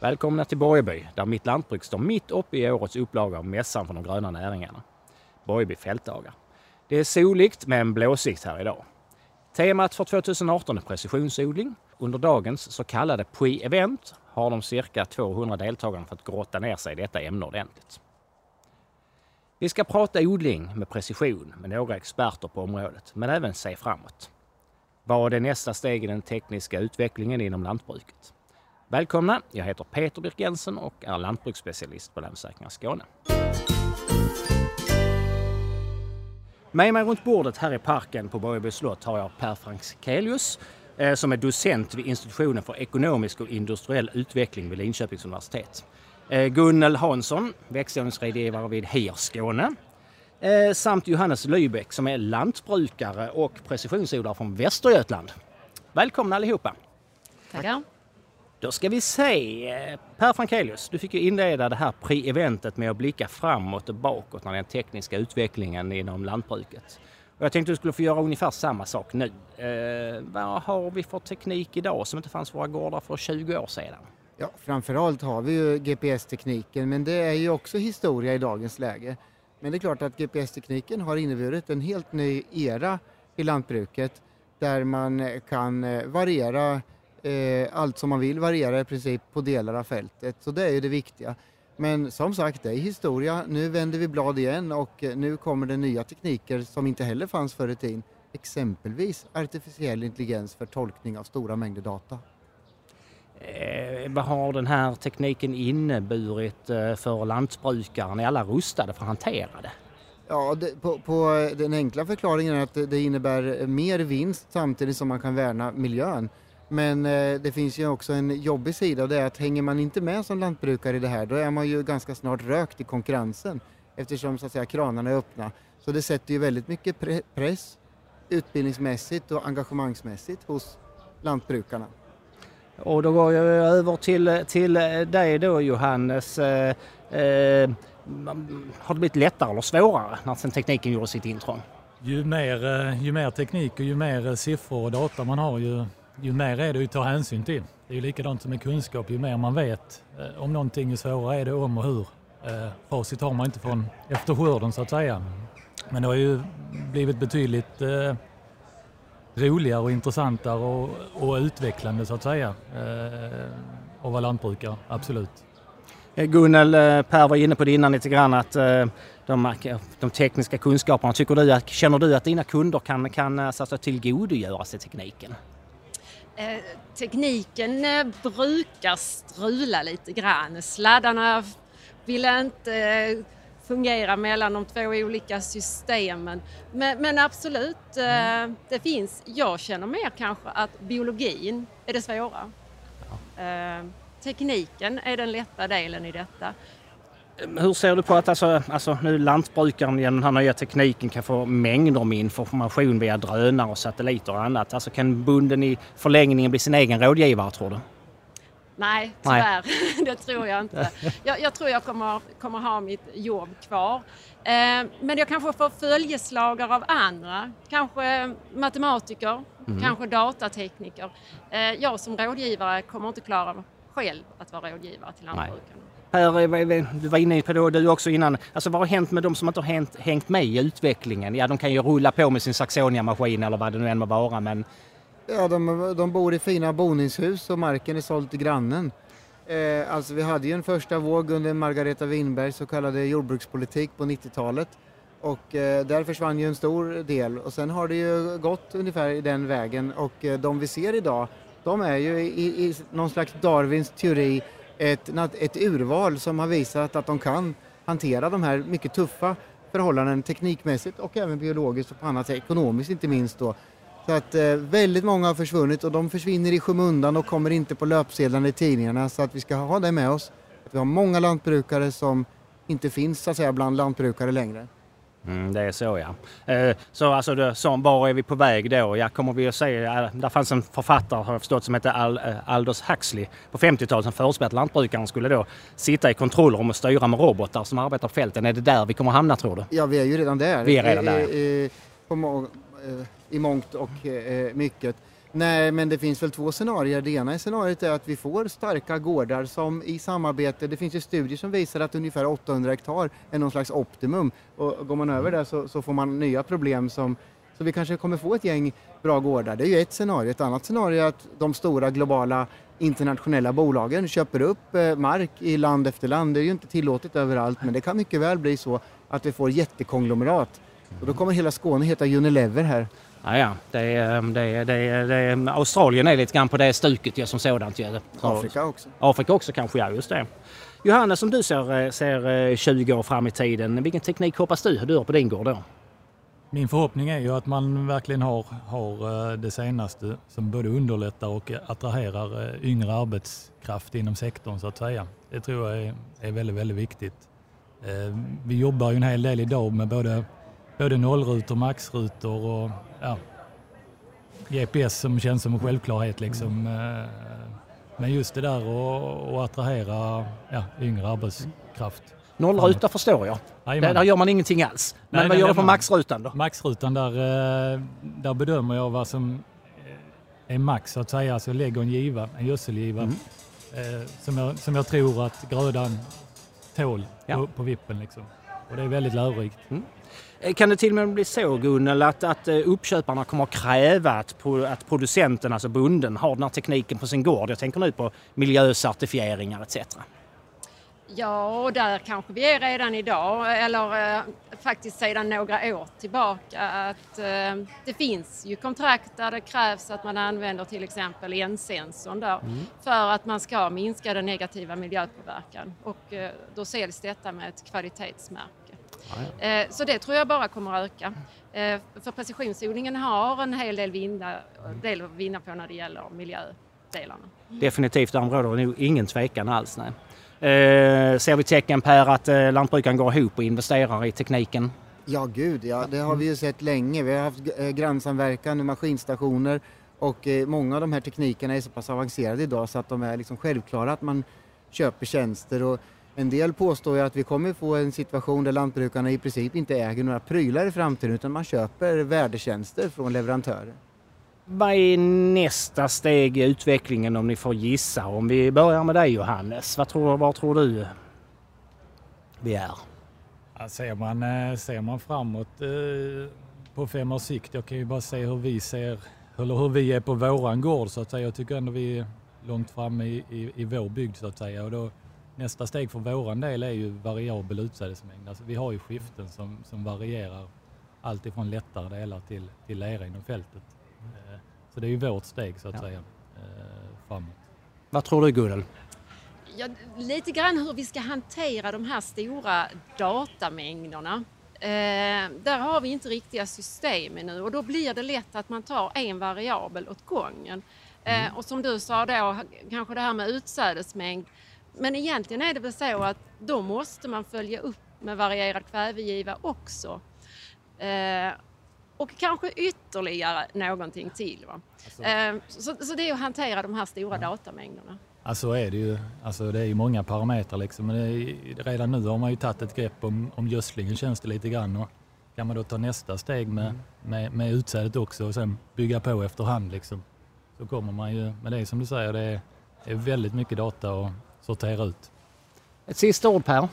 Välkomna till Borgeby där mitt lantbruk står mitt uppe i årets upplaga av Mässan för de gröna näringarna. Borgeby fältdagar. Det är soligt men blåsigt här idag. Temat för 2018 är precisionsodling. Under dagens så kallade pre-event har de cirka 200 deltagarna fått grotta ner sig i detta ämne ordentligt. Vi ska prata odling med precision med några experter på området, men även se framåt. Vad är nästa steg i den tekniska utvecklingen inom lantbruket? Välkomna! Jag heter Peter Birk Jensen och är lantbruksspecialist på Länsförsäkringar Skåne. Med mig runt bordet här i parken på Borgeby slott har jag Per Franzelius eh, som är docent vid institutionen för ekonomisk och industriell utveckling vid Linköpings universitet. Eh, Gunnel Hansson, växtodlingsrådgivare vid HIR Skåne. Eh, samt Johannes Lybeck som är lantbrukare och precisionsodlare från Västergötland. Välkomna allihopa! Tackar! Då ska vi se. Eh, per Frankelius, du fick ju inleda det här pre-eventet med att blicka framåt och bakåt när den tekniska utvecklingen inom lantbruket. Och jag tänkte att du skulle få göra ungefär samma sak nu. Eh, vad har vi för teknik idag som inte fanns på våra gårdar för 20 år sedan? Ja, framförallt har vi ju GPS-tekniken men det är ju också historia i dagens läge. Men det är klart att GPS-tekniken har inneburit en helt ny era i lantbruket där man kan eh, variera allt som man vill variera i princip på delar av fältet. Så det är ju det viktiga. Men som sagt, det är historia. Nu vänder vi blad igen och eh, nu kommer det nya tekniker som inte heller fanns förr i tiden. Exempelvis artificiell intelligens för tolkning av stora mängder data. Eh, vad har den här tekniken inneburit eh, för lantbrukaren? Är alla rustade för att hantera det? Ja, det, på, på, den enkla förklaringen är att det innebär mer vinst samtidigt som man kan värna miljön. Men eh, det finns ju också en jobbig sida och det är att hänger man inte med som lantbrukare i det här då är man ju ganska snart rökt i konkurrensen eftersom så att säga kranarna är öppna. Så det sätter ju väldigt mycket pre press utbildningsmässigt och engagemangsmässigt hos lantbrukarna. Och då går jag över till, till dig då Johannes. Eh, eh, har det blivit lättare eller svårare när sen tekniken gjorde sitt intrång? Ju mer, eh, ju mer teknik och ju mer siffror och data man har ju ju mer är det att ta hänsyn till. Det är ju likadant som med kunskap, ju mer man vet eh, om någonting, ju svårare är det om och hur. Eh, facit har man inte från efter skörden så att säga. Men det har ju blivit betydligt eh, roligare och intressantare och, och utvecklande så att säga eh, att vara lantbrukare, absolut. Eh, Gunnel, Per var inne på det innan lite grann att de, de tekniska kunskaperna, tycker du, känner du att dina kunder kan, kan alltså, tillgodogöra sig tekniken? Eh, tekniken eh, brukar strula lite grann. Sladdarna vill inte eh, fungera mellan de två olika systemen. Men, men absolut, mm. det finns. Jag känner mer kanske att biologin är det svåra. Ja. Tekniken är den lätta delen i detta. Hur ser du på att alltså, alltså nu lantbrukaren genom den här nya tekniken kan få mängder med information via drönare och satelliter och annat? Alltså kan bunden i förlängningen bli sin egen rådgivare tror du? Nej, tyvärr. Nej. det tror jag inte. Jag, jag, tror jag kommer, kommer ha mitt jobb kvar. Eh, men jag kanske får följeslagare av andra. Kanske matematiker, mm. kanske datatekniker. Eh, jag som rådgivare kommer inte klara själv att vara rådgivare till lantbrukarna. Per, du var inne på det du också innan. Alltså vad har hänt med de som inte har hängt, hängt med i utvecklingen? Ja, de kan ju rulla på med sin Saxonia-maskin eller vad det nu än må vara, men... Ja, de, de bor i fina boningshus och marken är såld till grannen. Eh, alltså vi hade ju en första våg under Margareta Winbergs så kallade jordbrukspolitik på 90-talet. Och eh, där försvann ju en stor del och sen har det ju gått ungefär i den vägen och eh, de vi ser idag de är ju i, i någon slags Darwins teori ett, ett urval som har visat att de kan hantera de här mycket tuffa förhållanden teknikmässigt och även biologiskt och på annat sätt, ekonomiskt inte minst då. Så att eh, väldigt många har försvunnit och de försvinner i skymundan och kommer inte på löpsedlarna i tidningarna så att vi ska ha det med oss. Att vi har många lantbrukare som inte finns så att säga bland lantbrukare längre. Mm, det är så ja. Eh, så alltså, det, så, var är vi på väg då? Ja, kommer vi att se, ja, där fanns en författare har jag förstått som hette Al, eh, Aldous Huxley på 50-talet som förespelade att lantbrukaren skulle då sitta i kontrollrum och styra med robotar som arbetar på fälten. Är det där vi kommer hamna tror du? Ja, vi är ju redan där. Vi är redan där. I, i, i mångt och mycket. Nej, men det finns väl två scenarier. Det ena scenariot är att vi får starka gårdar som i samarbete, det finns ju studier som visar att ungefär 800 hektar är någon slags optimum och går man över det så, så får man nya problem som så vi kanske kommer få ett gäng bra gårdar. Det är ju ett scenario. Ett annat scenario är att de stora globala internationella bolagen köper upp eh, mark i land efter land. Det är ju inte tillåtet överallt men det kan mycket väl bli så att vi får jättekonglomerat. Och då kommer hela Skåne heta Unilever här. Ja, ja. Det är, det är, det är, det är, Australien är lite grann på det stuket ja, som sådant. Ja. Afrika också. Afrika också kanske, ja just det. Johannes, om du ser, ser 20 år fram i tiden, vilken teknik hoppas du du har på din gård då? Min förhoppning är ju att man verkligen har, har det senaste som både underlättar och attraherar yngre arbetskraft inom sektorn så att säga. Det tror jag är, är väldigt, väldigt viktigt. Vi jobbar ju en hel del idag med både, både nollrutor, maxrutor och ja, GPS som känns som en självklarhet liksom. Men just det där att attrahera ja, yngre arbetskraft Nollruta förstår jag. Där, där gör man ingenting alls. Men nej, vad nej, gör du på maxrutan då? Maxrutan där, eh, där bedömer jag vad som är max så att säga. Alltså lägger en giva, en gödselgiva mm. Eh, som, jag, som jag tror att grödan tål ja. på, på, vippen. Liksom. Och det är väldigt lärorikt. Mm. Eh, kan det till och med bli så Gunnel att, att uppköparna kommer att kräva att, att producenten, alltså bonden, har den här tekniken på sin gård? Jag tänker nu på miljöcertifieringar etc. Ja, och där kanske vi är redan idag, eller eh, faktiskt sedan några år tillbaka. Att, eh, det finns ju kontrakt där det krävs att man använder till exempel ensensorn där mm. för att man ska minska den negativa miljöpåverkan och eh, då säljs detta med ett kvalitetsmärke. Eh, så det tror jag bara kommer att öka. Eh, för precisionsodlingen har en hel del, vinna, del att vinna på när det gäller miljödelarna. Definitivt, där råder nog ingen tvekan alls. Nej. Eh, ser vi tecken på att eh, lantbrukaren går ihop och investerar i tekniken? Ja, gud ja. Det har vi ju sett länge. Vi har haft eh, grannsamverkan med maskinstationer och eh, många av de här teknikerna är så pass avancerade idag så att de är liksom självklara att man köper tjänster. Och en del påstår ju att vi kommer få en situation där lantbrukarna i princip inte äger några prylar i framtiden utan man köper värdetjänster från leverantörer. Vad är nästa steg i utvecklingen om ni får gissa? Om vi börjar med dig Johannes, vad tror, var tror du vi är? Ja, ser, man, eh, ser man framåt eh, på fem års sikt, jag kan ju bara se hur vi ser, eller hur vi är på våran gård så att säga. Jag tycker ändå vi är långt framme i, i, i vår bygd så att säga. Och då, nästa steg för våran del är ju variabel utsädesmängd. Alltså, vi har ju skiften som, som varierar allt ifrån lättare delar till, till lera inom fältet. Så det är ju vårt steg så att ja. säga eh, framåt. Vad tror du Gunnel? Ja, lite grann hur vi ska hantera de här stora datamängderna. Eh, där har vi inte riktiga system nu och då blir det lätt att man tar en variabel åt gången. Eh, mm. Och som du sa då, kanske det här med utsädesmängd. Men egentligen är det väl så att då måste man följa upp med varierad kvävegiva också. Eh, och kanske ytterligare någonting till. Va? Alltså. Ehm, så, så, det är att hantera de här stora ja. datamängderna. Alltså så är det ju. Alltså det är ju många parametrar liksom. Men är, redan nu har man ju tagit ett grepp om, om gödslingen känns det lite grann. Och kan man då ta nästa steg med, mm. med, med utsädet också och sen bygga på efterhand liksom. Så kommer man ju, men det är som du säger, det är, det är väldigt mycket data att sortera ut. Ett sista ord Per.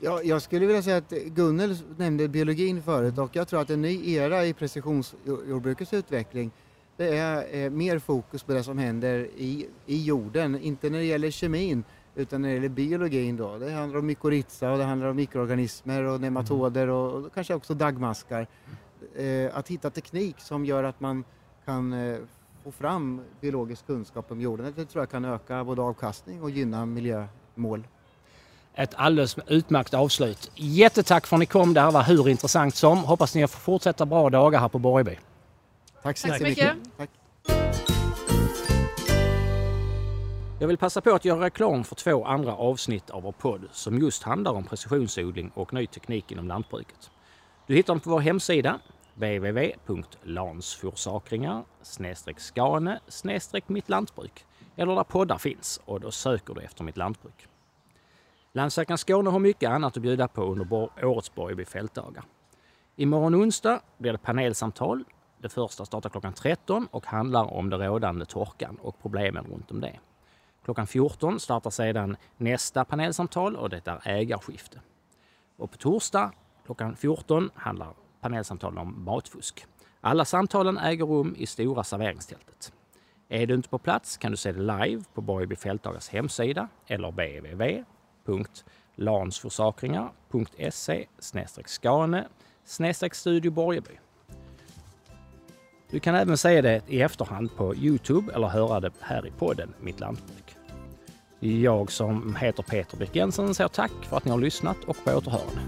Ja, jag skulle vilja säga att Gunnel nämnde biologin förut och jag tror att en ny era i precisionsjordbrukets utveckling det är eh, mer fokus på det som händer i, i jorden, inte när det gäller kemin utan när det gäller biologin då. Det handlar om mykorrhiza och det handlar om mikroorganismer och nematoder och, och kanske också dagmaskar. Eh, att hitta teknik som gör att man kan eh, få fram biologisk kunskap om jorden, det tror jag kan öka både avkastning och gynna miljömål ett alldeles utmärkt avslut. Jättetack för att ni kom. Det här var hur intressant som. Hoppas ni får fortsätta bra dagar här på Borgby. Tack så, Tack så mycket. Tack. Jag vill passa på att göra reklam för två andra avsnitt av vår podd som just handlar om precisionsodling och ny teknik inom lantbruket. Du hittar dem på vår hemsida www.lansforsakringar skane mitt lantbruk eller där poddar finns och då söker du efter mitt lantbruk. Landsökan Skåne har mycket annat att bjuda på under årets Borgby fältdagar. Imorgon onsdag blir det panelsamtal Det första startar klockan 13 och handlar om den rådande torkan och problemen runt om det. Klockan 14 startar sedan nästa panelsamtal och det är ägarskifte. Och på torsdag klockan 14 handlar panelsamtalen om matfusk. Alla samtalen äger rum i stora serveringstältet. Är du inte på plats kan du se det live på Borgeby Fältdagars hemsida eller www.lansforsakringar.se skane studio Borgeby. Du kan även se det i efterhand på Youtube eller höra det här i podden Mitt Lantbruk. Jag som heter Peter Birk Jensen säger tack för att ni har lyssnat och på återhörande.